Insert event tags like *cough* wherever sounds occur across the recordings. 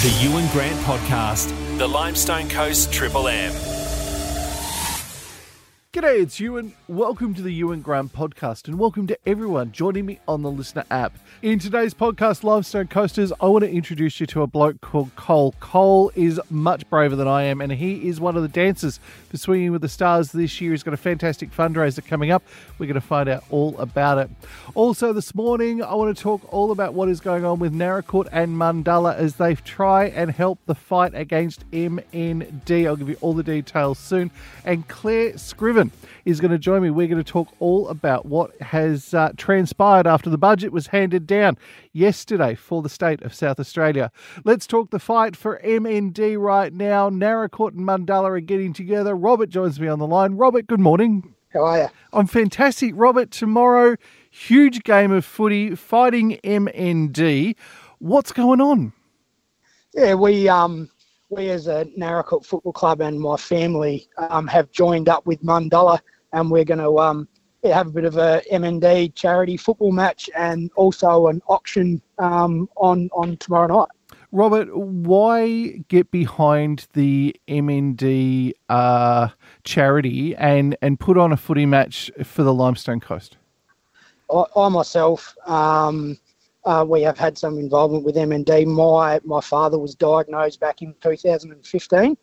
The Ewan Grant Podcast, the Limestone Coast Triple M. G'day, it's Ewan. Welcome to the Ewan Grant podcast, and welcome to everyone joining me on the LiSTNR app. In today's podcast, Limestone Coasters, I want to introduce you to a bloke called Cole. Cole is much braver than I am, and he is one of the dancers for Swinging with the Stars this year. He's got a fantastic fundraiser coming up. We're going to find out all about it. Also, this morning, I want to talk all about what is going on with Naracoorte and Mundalla as they try and help the fight against MND. I'll give you all the details soon. And Claire Scriven is going to join me. We're going to talk all about what has uh, transpired after the budget was handed down yesterday for the state of South Australia. Let's talk the fight for MND right now. Naracoorte and Mundalla are getting together. Robert joins me on the line. Robert, good morning. How are you? I'm fantastic. Robert, tomorrow, huge game of footy fighting MND. What's going on? Yeah, we um we as a Naracoorte Football Club and my family um, have joined up with Mundalla and we're going to um, have a bit of a MND charity football match and also an auction um, on on tomorrow night. Robert, why get behind the MND uh, charity and, and put on a footy match for the Limestone Coast? I, I myself, um, uh, we have had some involvement with MND. My my father was diagnosed back in 2015.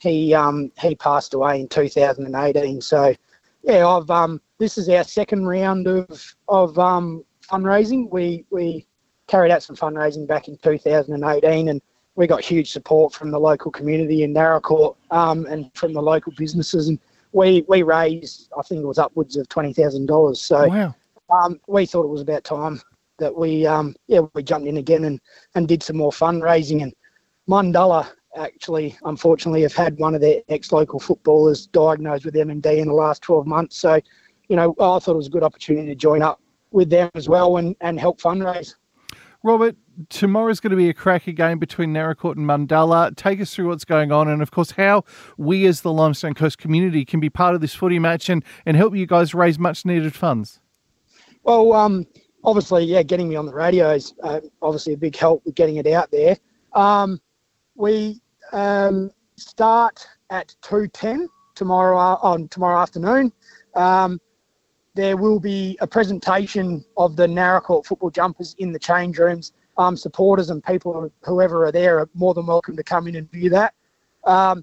He um, he passed away in 2018. So yeah, I've um, this is our second round of of um, fundraising. We we carried out some fundraising back in 2018, and we got huge support from the local community in Naracoorte um, and from the local businesses, and we we raised I think it was upwards of twenty thousand dollars. So wow. um, we thought it was about time that we um, yeah we jumped in again and and did some more fundraising and Mundalla actually, unfortunately, have had one of their ex-local footballers diagnosed with MND in the last 12 months. So, you know, I thought it was a good opportunity to join up with them as well and, and help fundraise. Robert, tomorrow's going to be a cracker game between Naracoorte and Mundalla. Take us through what's going on and, of course, how we as the Limestone Coast community can be part of this footy match and, and help you guys raise much needed funds. Well, um, obviously, yeah, getting me on the radio is uh, obviously a big help with getting it out there. Um, we um, start at 2.10 tomorrow, uh, on tomorrow afternoon. There will be a presentation of the Naracoorte football jumpers in the change rooms. Um, supporters and people, whoever are there, are more than welcome to come in and view that. Um,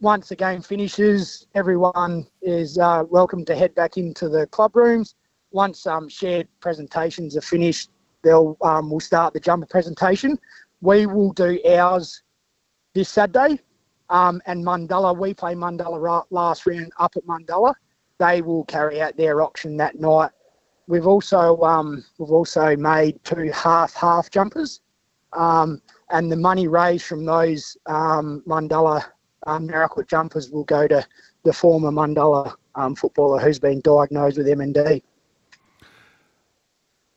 once the game finishes, everyone is uh, welcome to head back into the club rooms. Once um, shared presentations are finished, they'll um, we'll start the jumper presentation. We will do ours this Saturday. Um, and Mundalla, we play Mundalla last round up at Mundalla. They will carry out their auction that night. We've also um, we've also made two half half jumpers, um, and the money raised from those um, Mundalla um, jumpers will go to the former Mundalla um, footballer who's been diagnosed with MND.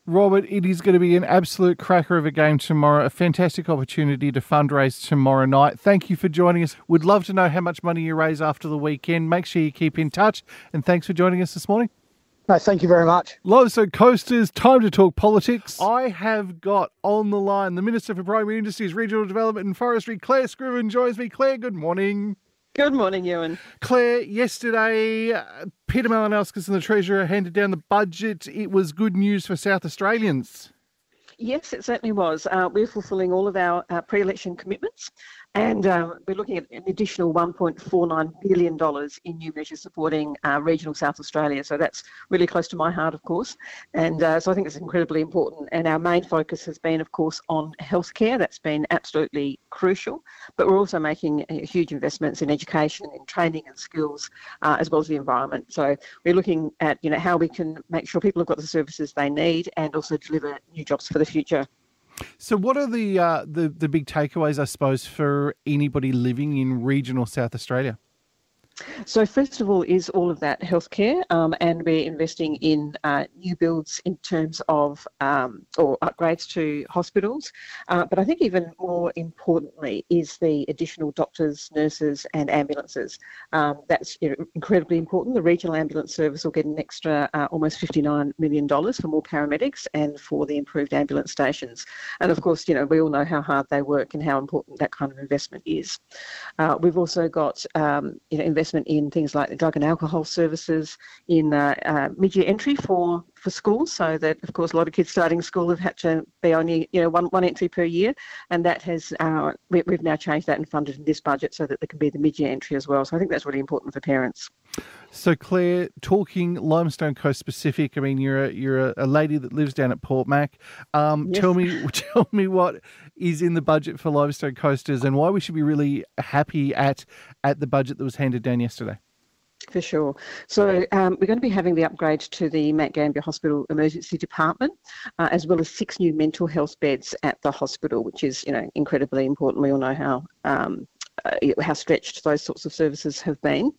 Robert, it is going to be an absolute cracker of a game tomorrow. A fantastic opportunity to fundraise tomorrow night. Thank you for joining us. We'd love to know how much money you raise after the weekend. Make sure you keep in touch. And thanks for joining us this morning. No, thank you very much. Limestone Coasters, time to talk politics. I have got on the line the Minister for Primary Industries, Regional Development and Forestry, Claire Scriven, joins me. Claire, good morning. Good morning, Ewan. Claire, yesterday, uh, Peter Malinauskas and the Treasurer handed down the budget. It was good news for South Australians. Yes, it certainly was. Uh, we're fulfilling all of our uh, pre election commitments. And uh, we're looking at an additional $1.49 billion in new measures supporting uh, regional South Australia. So that's really close to my heart, of course. And uh, so I think it's incredibly important. And our main focus has been, of course, on healthcare. That's been absolutely crucial. But we're also making uh, huge investments in education, in training and skills, uh, as well as the environment. So we're looking at you know how we can make sure people have got the services they need and also deliver new jobs for the future. So, what are the uh, the the big takeaways, I suppose, for anybody living in regional South Australia? So first of all is all of that healthcare, um, and we're investing in uh, new builds in terms of um, or upgrades to hospitals. Uh, but I think even more importantly is the additional doctors, nurses, and ambulances. Um, that's you know, incredibly important. The regional ambulance service will get an extra uh, almost $59 million for more paramedics and for the improved ambulance stations. And of course, you know we all know how hard they work and how important that kind of investment is. Uh, we've also got um, you know investment in things like the drug and alcohol services, in uh, uh, mid-year entry for, for schools, so that of course a lot of kids starting school have had to be only you know one, one entry per year, and that has uh, we, we've now changed that and funded in this budget so that there can be the mid-year entry as well. So I think that's really important for parents. So Claire, talking Limestone Coast specific, I mean you're a, you're a, a lady that lives down at Port Mac. Um, yes. Tell me *laughs* tell me what is in the budget for Limestone Coasters and why we should be really happy at at the budget that was handed down yesterday. For sure. So um, we're going to be having the upgrade to the Mount Gambier Hospital Emergency Department, uh, as well as six new mental health beds at the hospital, which is, you know, incredibly important. We all know how um, uh, how stretched those sorts of services have been.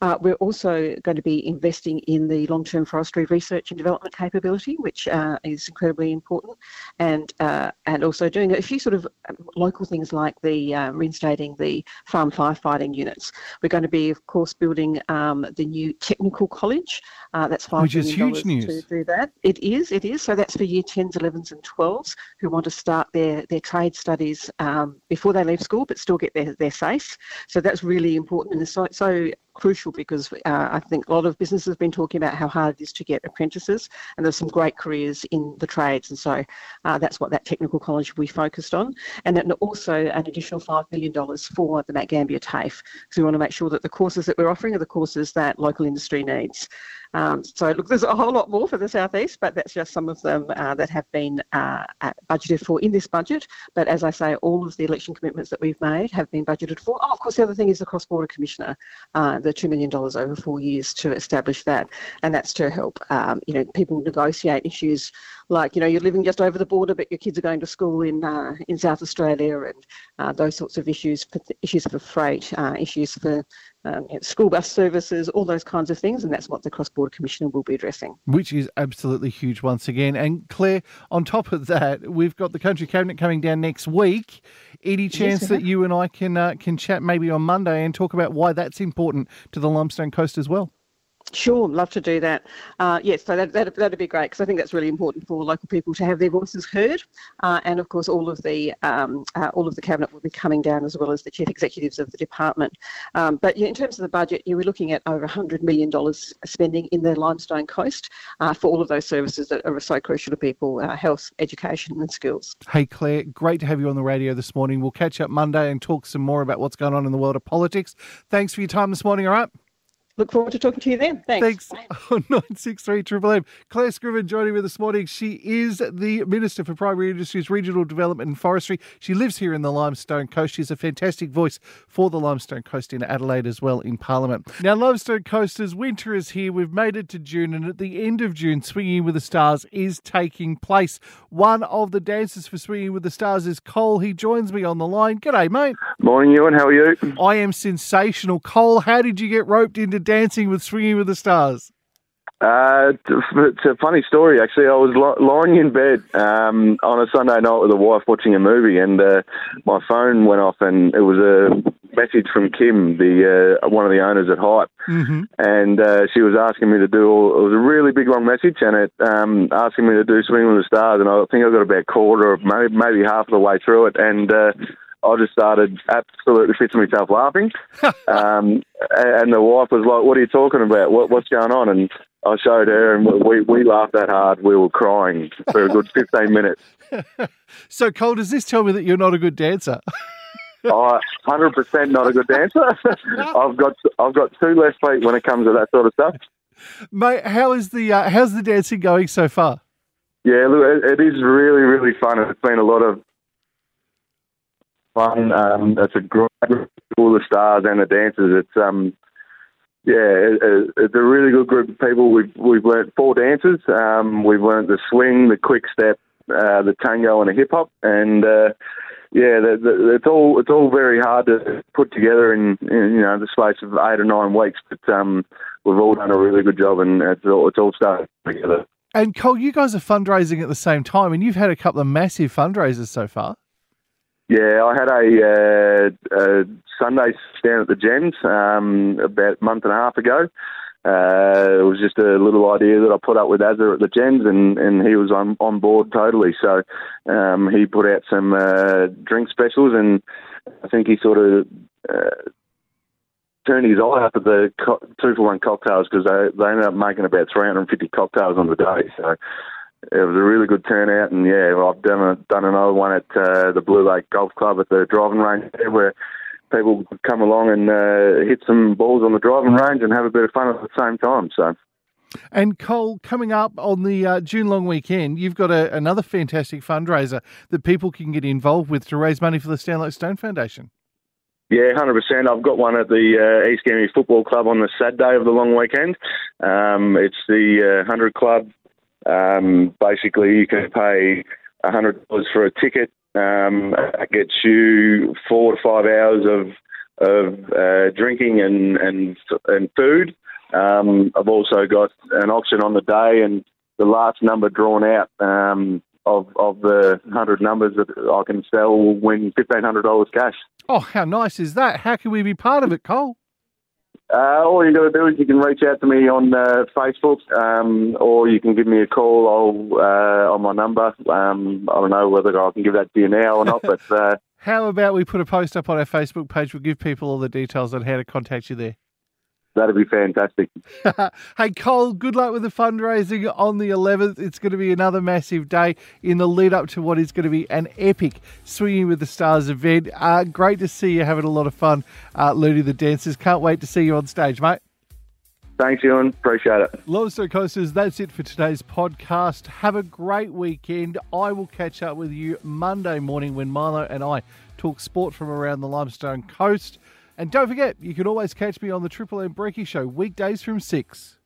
Uh, we're also going to be investing in the long-term forestry research and development capability, which uh, is incredibly important, and uh, and also doing a few sort of um, local things like the uh, reinstating the farm firefighting units. We're going to be, of course, building um, the new technical college. Uh, that's five which is huge news to do that. It is, it is. So that's for year 10s, 11s, and 12s who want to start their their trade studies um, before they leave school, but still get their their safe. So that's really important and so, so crucial because uh, I think a lot of businesses have been talking about how hard it is to get apprentices, and there's some great careers in the trades, and so uh, that's what that technical college will be focused on. And then also an additional $5 million for the Mount Gambier TAFE, because we want to make sure that the courses that we're offering are the courses that local industry needs. Um, so look, there's a whole lot more for the southeast, but that's just some of them uh, that have been uh, budgeted for in this budget. But as I say, all of the election commitments that we've made have been budgeted for. Oh, of course, the other thing is the cross-border commissioner, uh, the two million dollars over four years to establish that, and that's to help um, you know people negotiate issues like you know you're living just over the border, but your kids are going to school in uh, in South Australia, and uh, those sorts of issues, issues for freight, uh, issues for um, you know, school bus services, all those kinds of things, and that's what the Cross Border Commissioner will be addressing. Which is absolutely huge once again. And Claire, on top of that, we've got the Country Cabinet coming down next week. Any chance yes, that you and I can uh, can chat maybe on Monday and talk about why that's important to the Limestone Coast as well? Sure, love to do that. Uh, yes, so that, that, that'd be great because I think that's really important for local people to have their voices heard. Uh, and of course, all of the um, uh, all of the cabinet will be coming down as well as the chief executives of the department. Um, but in terms of the budget, you were looking at over $100 million spending in the Limestone Coast uh, for all of those services that are so crucial to people: uh, health, education, and skills. Hey, Claire, great to have you on the radio this morning. We'll catch up Monday and talk some more about what's going on in the world of politics. Thanks for your time this morning. All right. Look forward to talking to you then. Thanks. Thanks. *laughs* Oh, 963 Triple M. Claire Scriven joining me this morning. She is the Minister for Primary Industries, Regional Development and Forestry. She lives here in the Limestone Coast. She's a fantastic voice for the Limestone Coast in Adelaide as well in Parliament. Now, Limestone Coasters, winter is here. We've made it to June, and at the end of June, Swinging with the Stars is taking place. One of the dancers for Swinging with the Stars is Cole. He joins me on the line. G'day, mate. Morning, Ewan. How are you? I am sensational. Cole, how did you get roped into Dancing with Swinging with the Stars? Uh, it's a funny story, actually. I was lying in bed um, on a Sunday night with a wife watching a movie, and uh, my phone went off, and it was a message from Kim, the uh, one of the owners at Hype, mm-hmm. and uh, she was asking me to do. All, it was a really big long message, and it um, asking me to do Swing with the Stars, and I think I got about a quarter, of maybe, maybe half of the way through it, and uh, I just started absolutely fitting myself laughing. *laughs* um, and the wife was like, "What are you talking about? What, what's going on?" And I showed her, and we we laughed that hard. We were crying for a good fifteen minutes. *laughs* so, Cole, does this tell me that you're not a good dancer? *laughs* I 100% not a good dancer. I've got I've got two left feet when it comes to that sort of stuff. Mate, how is the uh, how's the dancing going so far? Yeah, look, it, it is really really fun. It's been a lot of fun. Um, it's a great group all the stars and the dancers. It's um, yeah, it, it's a really good group of people. We've we've learnt four dances. Um, we've learnt the swing, the quick step, uh, the tango, and the hip hop. And uh, yeah, the, the, it's all it's all very hard to put together in, in you know the space of eight or nine weeks, but um, we've all done a really good job, and it's all it's all starting together. And Cole, you guys are fundraising at the same time, and you've had a couple of massive fundraisers so far. Yeah, I had a, uh, a Sunday stand at the Jens um, about a month and a half ago. Uh, it was just a little idea that I put up with Azza at the Jens, and, and he was on, on board totally. So um, he put out some uh, drink specials, and I think he sort of uh, turned his eye up at the co- two for one cocktails because they, they ended up making about 350 cocktails on the day. So it was a really good turnout, and yeah, I've done a, done another one at uh, the Blue Lake Golf Club at the driving range there, where people come along and uh, hit some balls on the driving range and have a bit of fun at the same time. So. And Cole, coming up on the uh, June long weekend, you've got a, another fantastic fundraiser that people can get involved with to raise money for the Stanley Stone Foundation. Yeah, hundred percent. I've got one at the uh, East Gambier Football Club on the Saturday of the long weekend. Um, it's the uh, hundred club. Um, basically, you can pay hundred dollars for a ticket um, gets you four to five hours of of uh, drinking and and and food. Um, I've also got an auction on the day, and the last number drawn out um, of of the hundred numbers that I can sell will win fifteen hundred dollars cash. Oh, how nice is that? How can we be part of it, Cole? Uh, all you got to do is you can reach out to me on uh, Facebook, um, or you can give me a call I'll, uh, on my number. Um, I don't know whether I can give that to you now or not, but uh, *laughs* how about we put a post up on our Facebook page? We'll give people all the details on how to contact you there. That'd be fantastic. *laughs* hey, Cole, good luck with the fundraising on the 11th. It's going to be another massive day in the lead up to what is going to be an epic Swinging with the Stars event. Uh, great to see you having a lot of fun uh, leading the dancers. Can't wait to see you on stage, mate. Thanks, Ewan. Appreciate it. Limestone Coasters, that's it for today's podcast. Have a great weekend. I will catch up with you Monday morning when Milo and I talk sport from around the Limestone Coast. And don't forget, you can always catch me on the Triple M Breaky Show weekdays from 6.